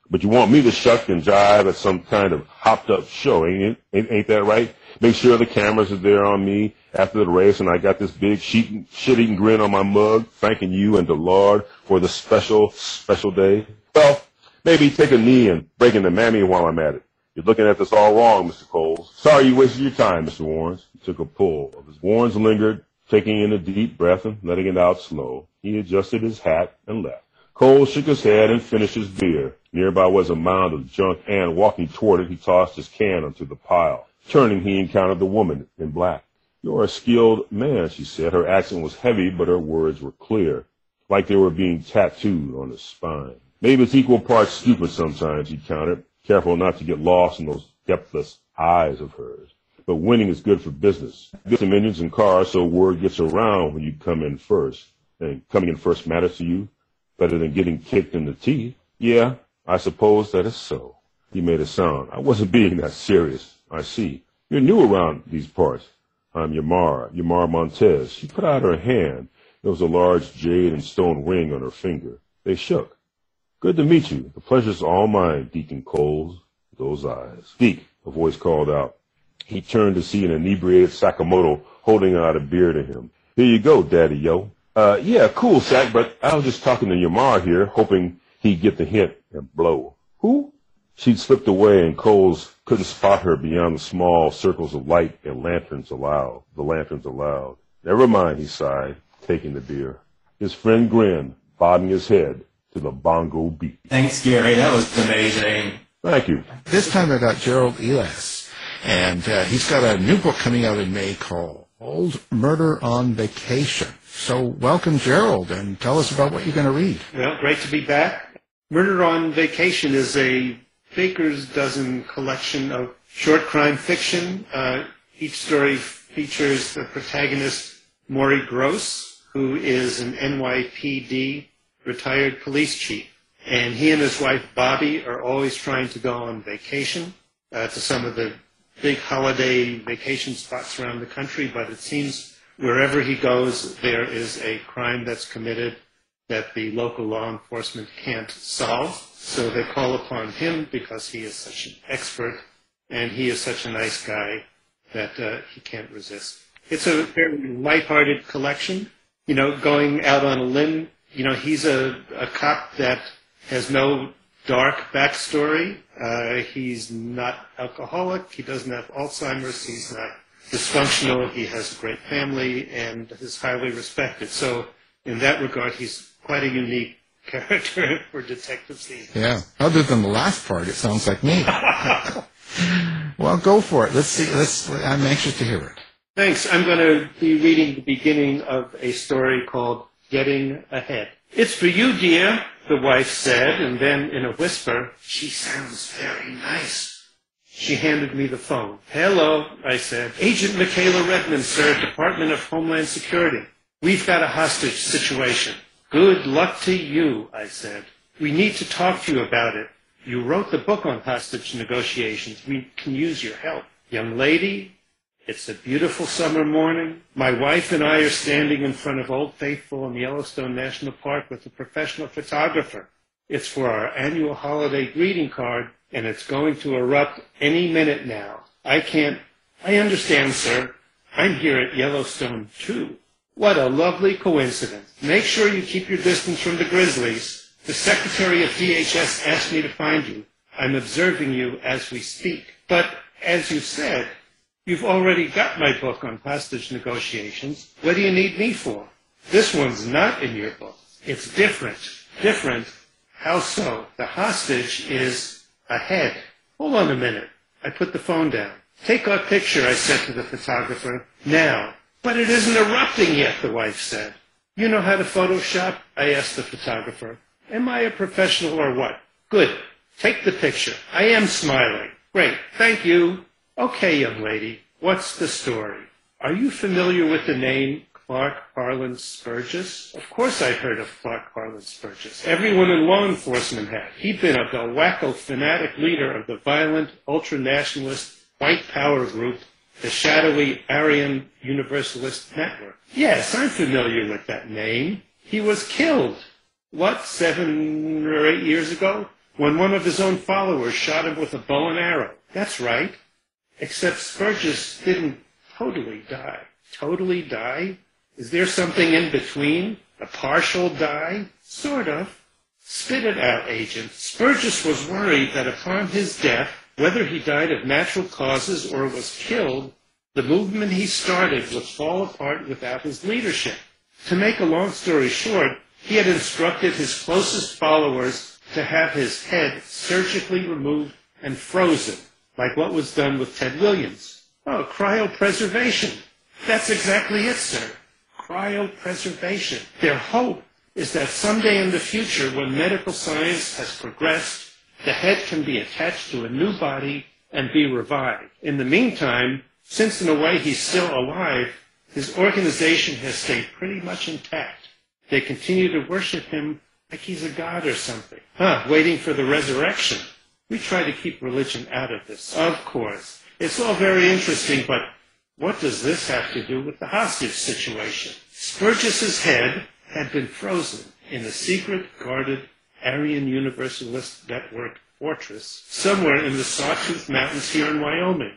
But you want me to shuck and jive at some kind of hopped up show, ain't it? Ain't, ain't that right? Make sure the cameras are there on me after the race and I got this big shit, shit-eating grin on my mug, thanking you and the Lord for the special, special day. Well, maybe take a knee and break into mammy while I'm at it. You're looking at this all wrong, Mr. Coles. Sorry you wasted your time, Mr. Warrens. He took a pull of his. Warrens lingered, taking in a deep breath and letting it out slow. He adjusted his hat and left. Cole shook his head and finished his beer. Nearby was a mound of junk, and walking toward it, he tossed his can onto the pile. Turning, he encountered the woman in black. You're a skilled man, she said. Her accent was heavy, but her words were clear, like they were being tattooed on his spine. Maybe it's equal parts stupid sometimes, he countered, careful not to get lost in those depthless eyes of hers. But winning is good for business. Get some engines and cars so word gets around when you come in first. And coming in first matters to you better than getting kicked in the teeth. Yeah, I suppose that is so. He made a sound. I wasn't being that serious. I see. You're new around these parts. I'm Yamara, Yamara Montez. She put out her hand. There was a large jade and stone ring on her finger. They shook. Good to meet you. The pleasure's all mine, Deacon Coles. Those eyes. Deke, a voice called out. He turned to see an inebriated Sakamoto holding out a beer to him. Here you go, Daddy Yo. Uh, yeah, cool, Sack, but I was just talking to ma here, hoping he'd get the hint and blow. Who? She'd slipped away and Coles couldn't spot her beyond the small circles of light and lanterns allowed, the lanterns allowed. Never mind, he sighed, taking the beer. His friend grinned, bobbing his head to the bongo beat. Thanks, Gary. That was amazing. Thank you. This time I got Gerald Elias, and uh, he's got a new book coming out in May called Old Murder on Vacation. So welcome, Gerald, and tell us about what you're going to read. Well, great to be back. Murder on Vacation is a baker's dozen collection of short crime fiction. Uh, each story features the protagonist, Maury Gross, who is an NYPD retired police chief. And he and his wife, Bobby, are always trying to go on vacation uh, to some of the big holiday vacation spots around the country, but it seems wherever he goes, there is a crime that's committed that the local law enforcement can't solve. So they call upon him because he is such an expert and he is such a nice guy that uh, he can't resist. It's a fairly lighthearted collection. You know, going out on a limb, you know, he's a, a cop that has no dark backstory. Uh, he's not alcoholic. He doesn't have Alzheimer's. He's not dysfunctional. He has a great family and is highly respected. So in that regard, he's quite a unique character for detective season. Yeah. Other than the last part, it sounds like me. well, go for it. Let's see. Let's. I'm anxious to hear it. Thanks. I'm going to be reading the beginning of a story called Getting Ahead. It's for you, dear, the wife said, and then in a whisper, she sounds very nice. She handed me the phone. Hello, I said. Agent Michaela Redmond, sir, Department of Homeland Security. We've got a hostage situation. Good luck to you, I said. We need to talk to you about it. You wrote the book on hostage negotiations. We can use your help. Young lady, it's a beautiful summer morning. My wife and I are standing in front of Old Faithful in Yellowstone National Park with a professional photographer. It's for our annual holiday greeting card, and it's going to erupt any minute now. I can't. I understand, sir. I'm here at Yellowstone, too. What a lovely coincidence. Make sure you keep your distance from the grizzlies. The Secretary of DHS asked me to find you. I'm observing you as we speak. But, as you said, You've already got my book on hostage negotiations. What do you need me for? This one's not in your book. It's different. Different. How so? The hostage is ahead. Hold on a minute. I put the phone down. Take our picture, I said to the photographer. Now. But it isn't erupting yet, the wife said. You know how to Photoshop? I asked the photographer. Am I a professional or what? Good. Take the picture. I am smiling. Great. Thank you. Okay, young lady, what's the story? Are you familiar with the name Clark Harlan Spurgis? Of course I've heard of Clark Harlan Spurgis. Everyone in law enforcement had. He'd been a Belwacko fanatic leader of the violent, ultra-nationalist, white power group, the shadowy Aryan Universalist Network. Yes, I'm familiar with that name. He was killed, what, seven or eight years ago? When one of his own followers shot him with a bow and arrow. That's right. Except Spurgis didn't totally die. Totally die? Is there something in between? A partial die? Sort of. Spit it out, agent. Spurgis was worried that upon his death, whether he died of natural causes or was killed, the movement he started would fall apart without his leadership. To make a long story short, he had instructed his closest followers to have his head surgically removed and frozen like what was done with Ted Williams. Oh, cryopreservation. That's exactly it, sir. Cryopreservation. Their hope is that someday in the future, when medical science has progressed, the head can be attached to a new body and be revived. In the meantime, since in a way he's still alive, his organization has stayed pretty much intact. They continue to worship him like he's a god or something. Huh, waiting for the resurrection. We try to keep religion out of this, of course. It's all very interesting, but what does this have to do with the hostage situation? Spurgis's head had been frozen in a secret guarded Aryan Universalist Network fortress somewhere in the Sawtooth Mountains here in Wyoming.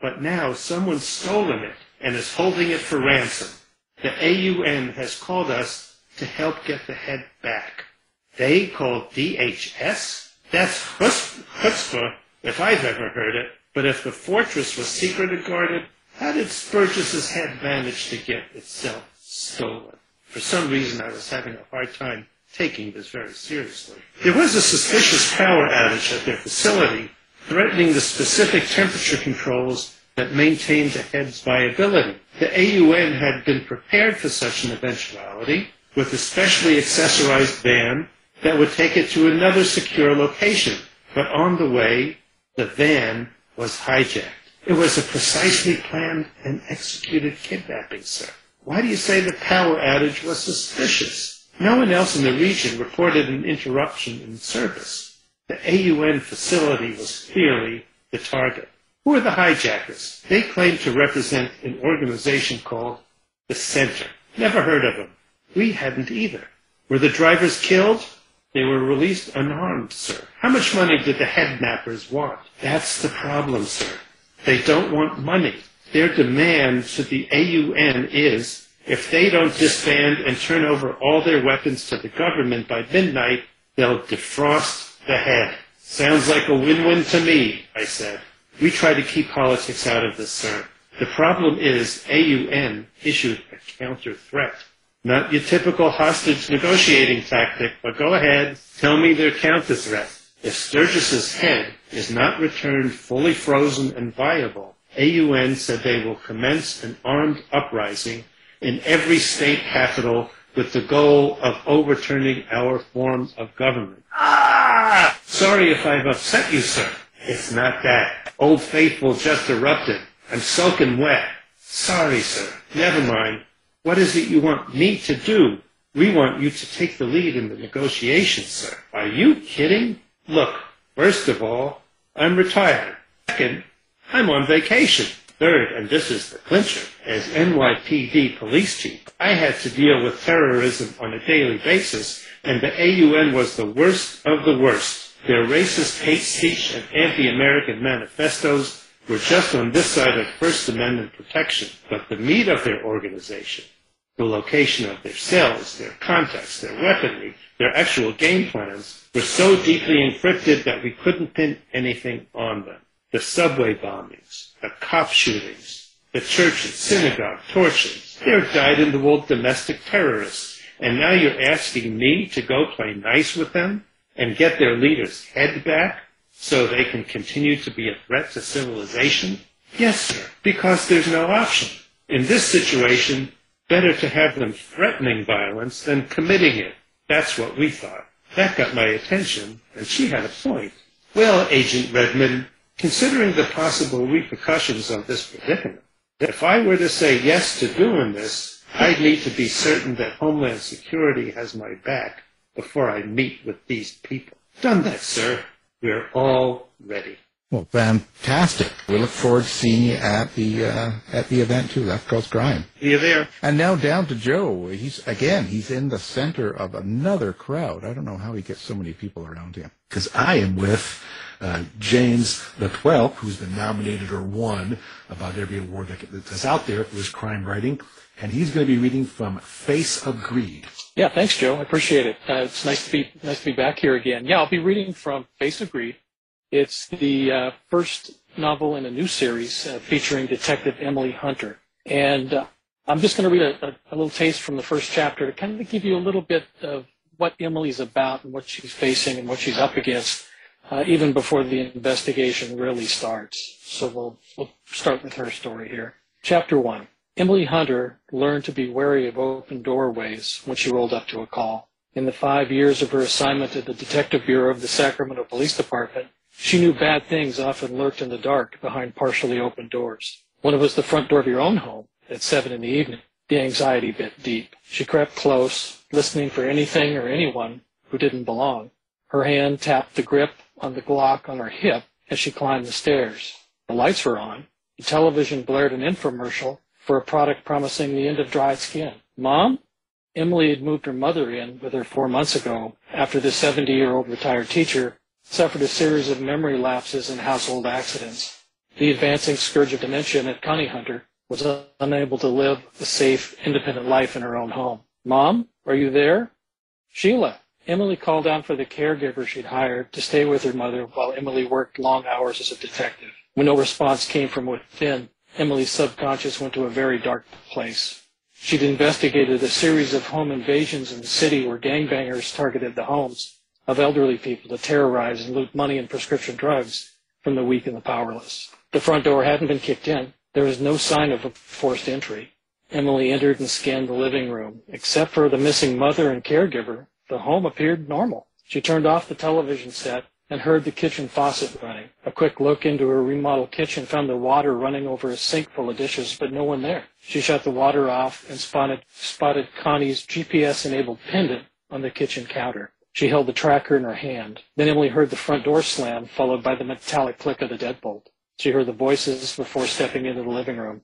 But now someone's stolen it and is holding it for ransom. The AUN has called us to help get the head back. They called DHS? That's chutzpah if I've ever heard it. But if the fortress was secretly guarded, how did Spurgis's head manage to get itself stolen? For some reason, I was having a hard time taking this very seriously. There was a suspicious power outage at their facility, threatening the specific temperature controls that maintained the head's viability. The AUN had been prepared for such an eventuality with a specially accessorized van that would take it to another secure location. But on the way, the van was hijacked. It was a precisely planned and executed kidnapping, sir. Why do you say the power outage was suspicious? No one else in the region reported an interruption in service. The AUN facility was clearly the target. Who are the hijackers? They claim to represent an organization called the Center. Never heard of them. We hadn't either. Were the drivers killed? They were released unharmed, sir. How much money did the headnappers want? That's the problem, sir. They don't want money. Their demand to the AUN is if they don't disband and turn over all their weapons to the government by midnight, they'll defrost the head. Sounds like a win-win to me, I said. We try to keep politics out of this, sir. The problem is AUN issued a counter threat. Not your typical hostage negotiating tactic, but go ahead, tell me their counter threat. If Sturgis's head is not returned fully frozen and viable, AUN said they will commence an armed uprising in every state capital with the goal of overturning our form of government. Ah! Sorry if I've upset you, sir. It's not that. Old Faithful just erupted. I'm soaking wet. Sorry, sir. Never mind. What is it you want me to do? We want you to take the lead in the negotiations, sir. Are you kidding? Look, first of all, I'm retired. Second, I'm on vacation. Third, and this is the clincher, as NYPD police chief, I had to deal with terrorism on a daily basis, and the AUN was the worst of the worst. Their racist hate speech and anti-American manifestos were just on this side of First Amendment protection, but the meat of their organization, the location of their cells, their contacts, their weaponry, their actual game plans, were so deeply encrypted that we couldn't pin anything on them. The subway bombings, the cop shootings, the churches, synagogue torchings, they're dyed-in-the-wool domestic terrorists. And now you're asking me to go play nice with them and get their leader's head back so they can continue to be a threat to civilization? Yes, sir, because there's no option. In this situation, better to have them threatening violence than committing it. That's what we thought. That got my attention, and she had a point. Well, Agent Redmond, considering the possible repercussions of this predicament, if I were to say yes to doing this, I'd need to be certain that Homeland Security has my back before I meet with these people. Done that, sir. We're all ready. Well, fantastic. We look forward to seeing you at the uh, at the event too. Left Coast Crime. See you there. And now down to Joe. He's again. He's in the center of another crowd. I don't know how he gets so many people around him. Because I am with uh, James L'Etoile, who's been nominated or won about every award that, that's out there for his crime writing, and he's going to be reading from Face of Greed. Yeah, thanks, Joe. I appreciate it. Uh, it's nice to be nice to be back here again. Yeah, I'll be reading from Face of Greed. It's the uh, first novel in a new series uh, featuring Detective Emily Hunter, and uh, I'm just going to read a, a, a, little taste from the first chapter to kind of give you a little bit of what Emily's about and what she's facing and what she's up against, uh, even before the investigation really starts. So we'll we'll start with her story here. Chapter one. Emily Hunter learned to be wary of open doorways when she rolled up to a call. In the five years of her assignment at the Detective Bureau of the Sacramento Police Department, she knew bad things often lurked in the dark behind partially open doors. When it was the front door of your own home at seven in the evening, the anxiety bit deep. She crept close, listening for anything or anyone who didn't belong. Her hand tapped the grip on the Glock on her hip as she climbed the stairs. The lights were on. The television blared an infomercial for a product promising the end of dry skin. Mom? Emily had moved her mother in with her four months ago after the 70-year-old retired teacher suffered a series of memory lapses and household accidents. The advancing scourge of dementia at Connie Hunter was unable to live a safe, independent life in her own home. Mom, are you there? Sheila. Emily called out for the caregiver she'd hired to stay with her mother while Emily worked long hours as a detective. When no response came from within, Emily's subconscious went to a very dark place. She'd investigated a series of home invasions in the city where gangbangers targeted the homes of elderly people to terrorize and loot money and prescription drugs from the weak and the powerless. The front door hadn't been kicked in. There was no sign of a forced entry. Emily entered and scanned the living room. Except for the missing mother and caregiver, the home appeared normal. She turned off the television set and heard the kitchen faucet running. A quick look into her remodeled kitchen found the water running over a sink full of dishes, but no one there. She shut the water off and spotted, spotted Connie's GPS-enabled pendant on the kitchen counter. She held the tracker in her hand. Then Emily heard the front door slam, followed by the metallic click of the deadbolt. She heard the voices before stepping into the living room.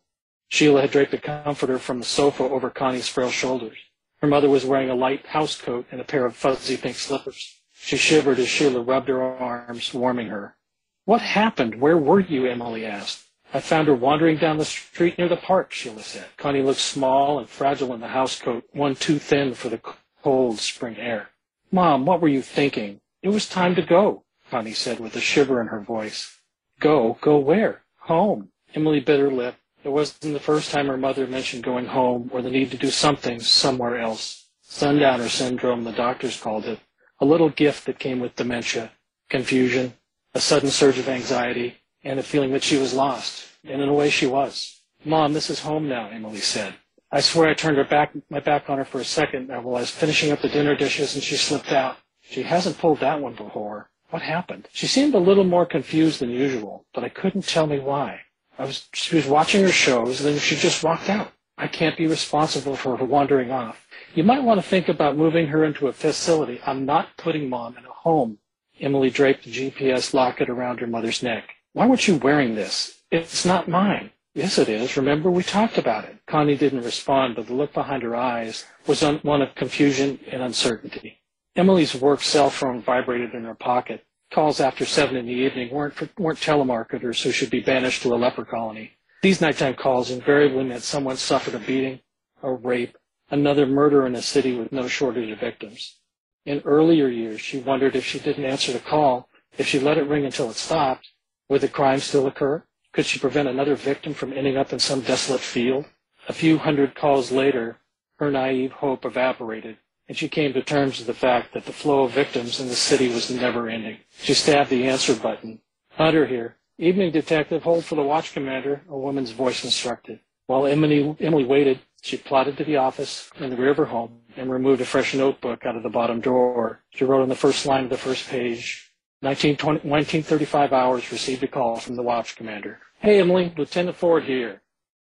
Sheila had draped a comforter from the sofa over Connie's frail shoulders. Her mother was wearing a light house coat and a pair of fuzzy pink slippers. She shivered as Sheila rubbed her arms, warming her. What happened? Where were you? Emily asked. I found her wandering down the street near the park, Sheila said. Connie looked small and fragile in the house coat, one too thin for the cold spring air. Mom, what were you thinking? It was time to go, Connie said with a shiver in her voice. Go? Go where? Home. Emily bit her lip. It wasn't the first time her mother mentioned going home or the need to do something somewhere else. Sundowner syndrome, the doctors called it. A little gift that came with dementia, confusion, a sudden surge of anxiety, and a feeling that she was lost. And in a way she was. Mom, this is home now, Emily said. I swear I turned her back, my back on her for a second while I was finishing up the dinner dishes and she slipped out. She hasn't pulled that one before. What happened? She seemed a little more confused than usual, but I couldn't tell me why. I was, she was watching her shows, and then she just walked out. I can't be responsible for her wandering off. You might want to think about moving her into a facility. I'm not putting mom in a home. Emily draped the GPS locket around her mother's neck. Why weren't you wearing this? It's not mine. Yes, it is. Remember, we talked about it. Connie didn't respond, but the look behind her eyes was one of confusion and uncertainty. Emily's work cell phone vibrated in her pocket. Calls after seven in the evening weren't, for, weren't telemarketers who should be banished to a leper colony. These nighttime calls invariably meant someone suffered a beating, a rape, another murder in a city with no shortage of victims. In earlier years, she wondered if she didn't answer the call, if she let it ring until it stopped, would the crime still occur? Could she prevent another victim from ending up in some desolate field? A few hundred calls later, her naive hope evaporated, and she came to terms with the fact that the flow of victims in the city was never ending. She stabbed the answer button. Hunter here. Evening detective, hold for the watch commander, a woman's voice instructed. While Emily, Emily waited, she plodded to the office in the rear of her home and removed a fresh notebook out of the bottom drawer. She wrote on the first line of the first page, 1935 hours received a call from the watch commander. Hey, Emily, Lieutenant Ford here.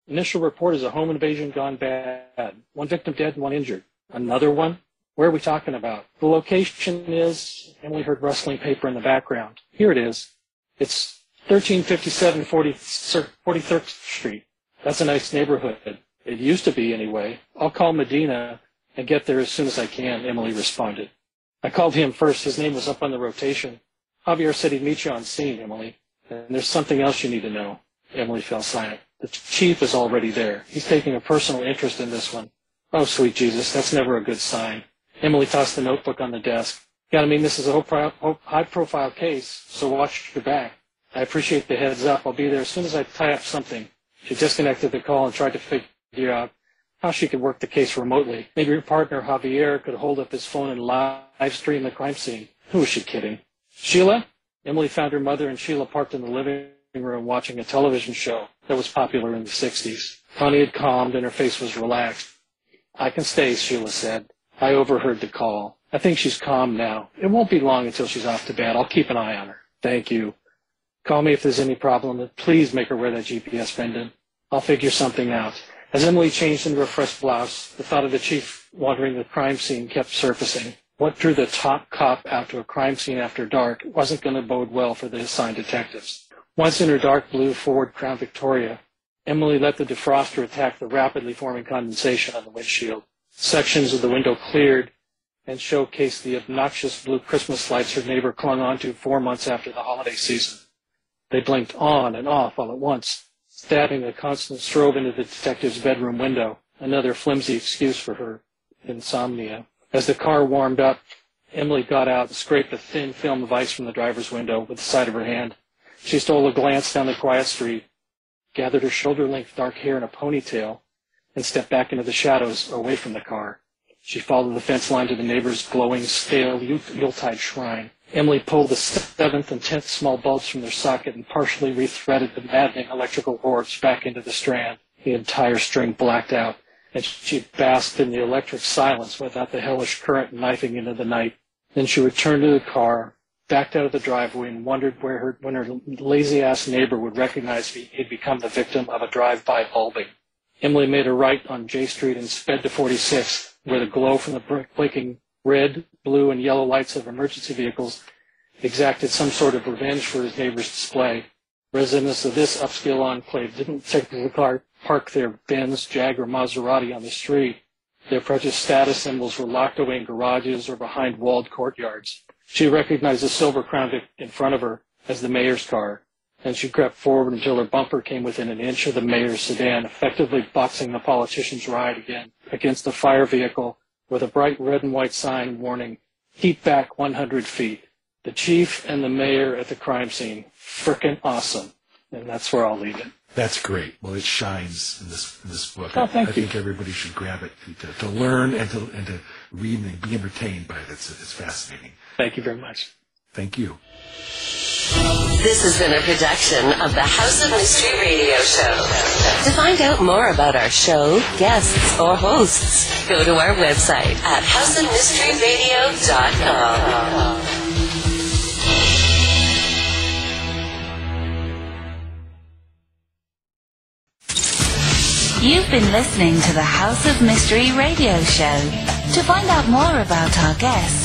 Initial report is a home invasion gone bad. One victim dead and one injured. Another one? Where are we talking about? The location is, Emily heard rustling paper in the background. Here it is. It's 1357 43rd Street. That's a nice neighborhood. It used to be anyway. I'll call Medina and get there as soon as I can, Emily responded. I called him first. His name was up on the rotation. Javier said he'd meet you on scene, Emily. And there's something else you need to know. Emily fell silent. The chief is already there. He's taking a personal interest in this one. Oh, sweet Jesus, that's never a good sign. Emily tossed the notebook on the desk. Gotta mean this is a high-profile case, so watch your back. I appreciate the heads up. I'll be there as soon as I tie up something. She disconnected the call and tried to figure out how she could work the case remotely. Maybe her partner, Javier, could hold up his phone and live stream the crime scene. Who was she kidding? Sheila? Emily found her mother and Sheila parked in the living room watching a television show that was popular in the 60s. Connie had calmed and her face was relaxed. I can stay, Sheila said. I overheard the call. I think she's calm now. It won't be long until she's off to bed. I'll keep an eye on her. Thank you. Call me if there's any problem, please make her wear that GPS pendant. I'll figure something out. As Emily changed into a fresh blouse, the thought of the chief wandering the crime scene kept surfacing. What drew the top cop out to a crime scene after dark wasn't going to bode well for the assigned detectives. Once in her dark blue Ford Crown Victoria, Emily let the defroster attack the rapidly forming condensation on the windshield. sections of the window cleared and showcased the obnoxious blue Christmas lights her neighbor clung onto four months after the holiday season. They blinked on and off all at once, stabbing a constant strobe into the detective's bedroom window, another flimsy excuse for her insomnia. As the car warmed up, Emily got out and scraped a thin film of ice from the driver's window with the side of her hand. She stole a glance down the quiet street, gathered her shoulder-length dark hair in a ponytail, and stepped back into the shadows away from the car. She followed the fence line to the neighbor's glowing, stale Yuletide shrine. Emily pulled the seventh and tenth small bulbs from their socket and partially rethreaded the maddening electrical orbs back into the strand. The entire string blacked out, and she basked in the electric silence without the hellish current knifing into the night. Then she returned to the car, backed out of the driveway, and wondered where her, when her lazy-ass neighbor would recognize me, he'd become the victim of a drive-by bulbing. Emily made a right on J Street and sped to 46th, where the glow from the blinking red, blue, and yellow lights of emergency vehicles exacted some sort of revenge for his neighbor's display. Residents of this upscale enclave didn't technically park their Benz, Jag, or Maserati on the street. Their precious status symbols were locked away in garages or behind walled courtyards. She recognized the silver crown in front of her as the mayor's car, and she crept forward until her bumper came within an inch of the mayor's sedan, effectively boxing the politician's ride again against a fire vehicle with a bright red and white sign warning, keep back 100 feet. The chief and the mayor at the crime scene. Frickin' awesome. And that's where I'll leave it. That's great. Well, it shines in this in this book. Oh, thank I, I you. think everybody should grab it to, to learn and to and to read and be entertained by it. It's it's fascinating. Thank you very much. Thank you. This has been a production of the House of Mystery Radio Show. To find out more about our show, guests, or hosts, go to our website at houseofmysteryradio.com. You've been listening to the House of Mystery radio show. To find out more about our guests,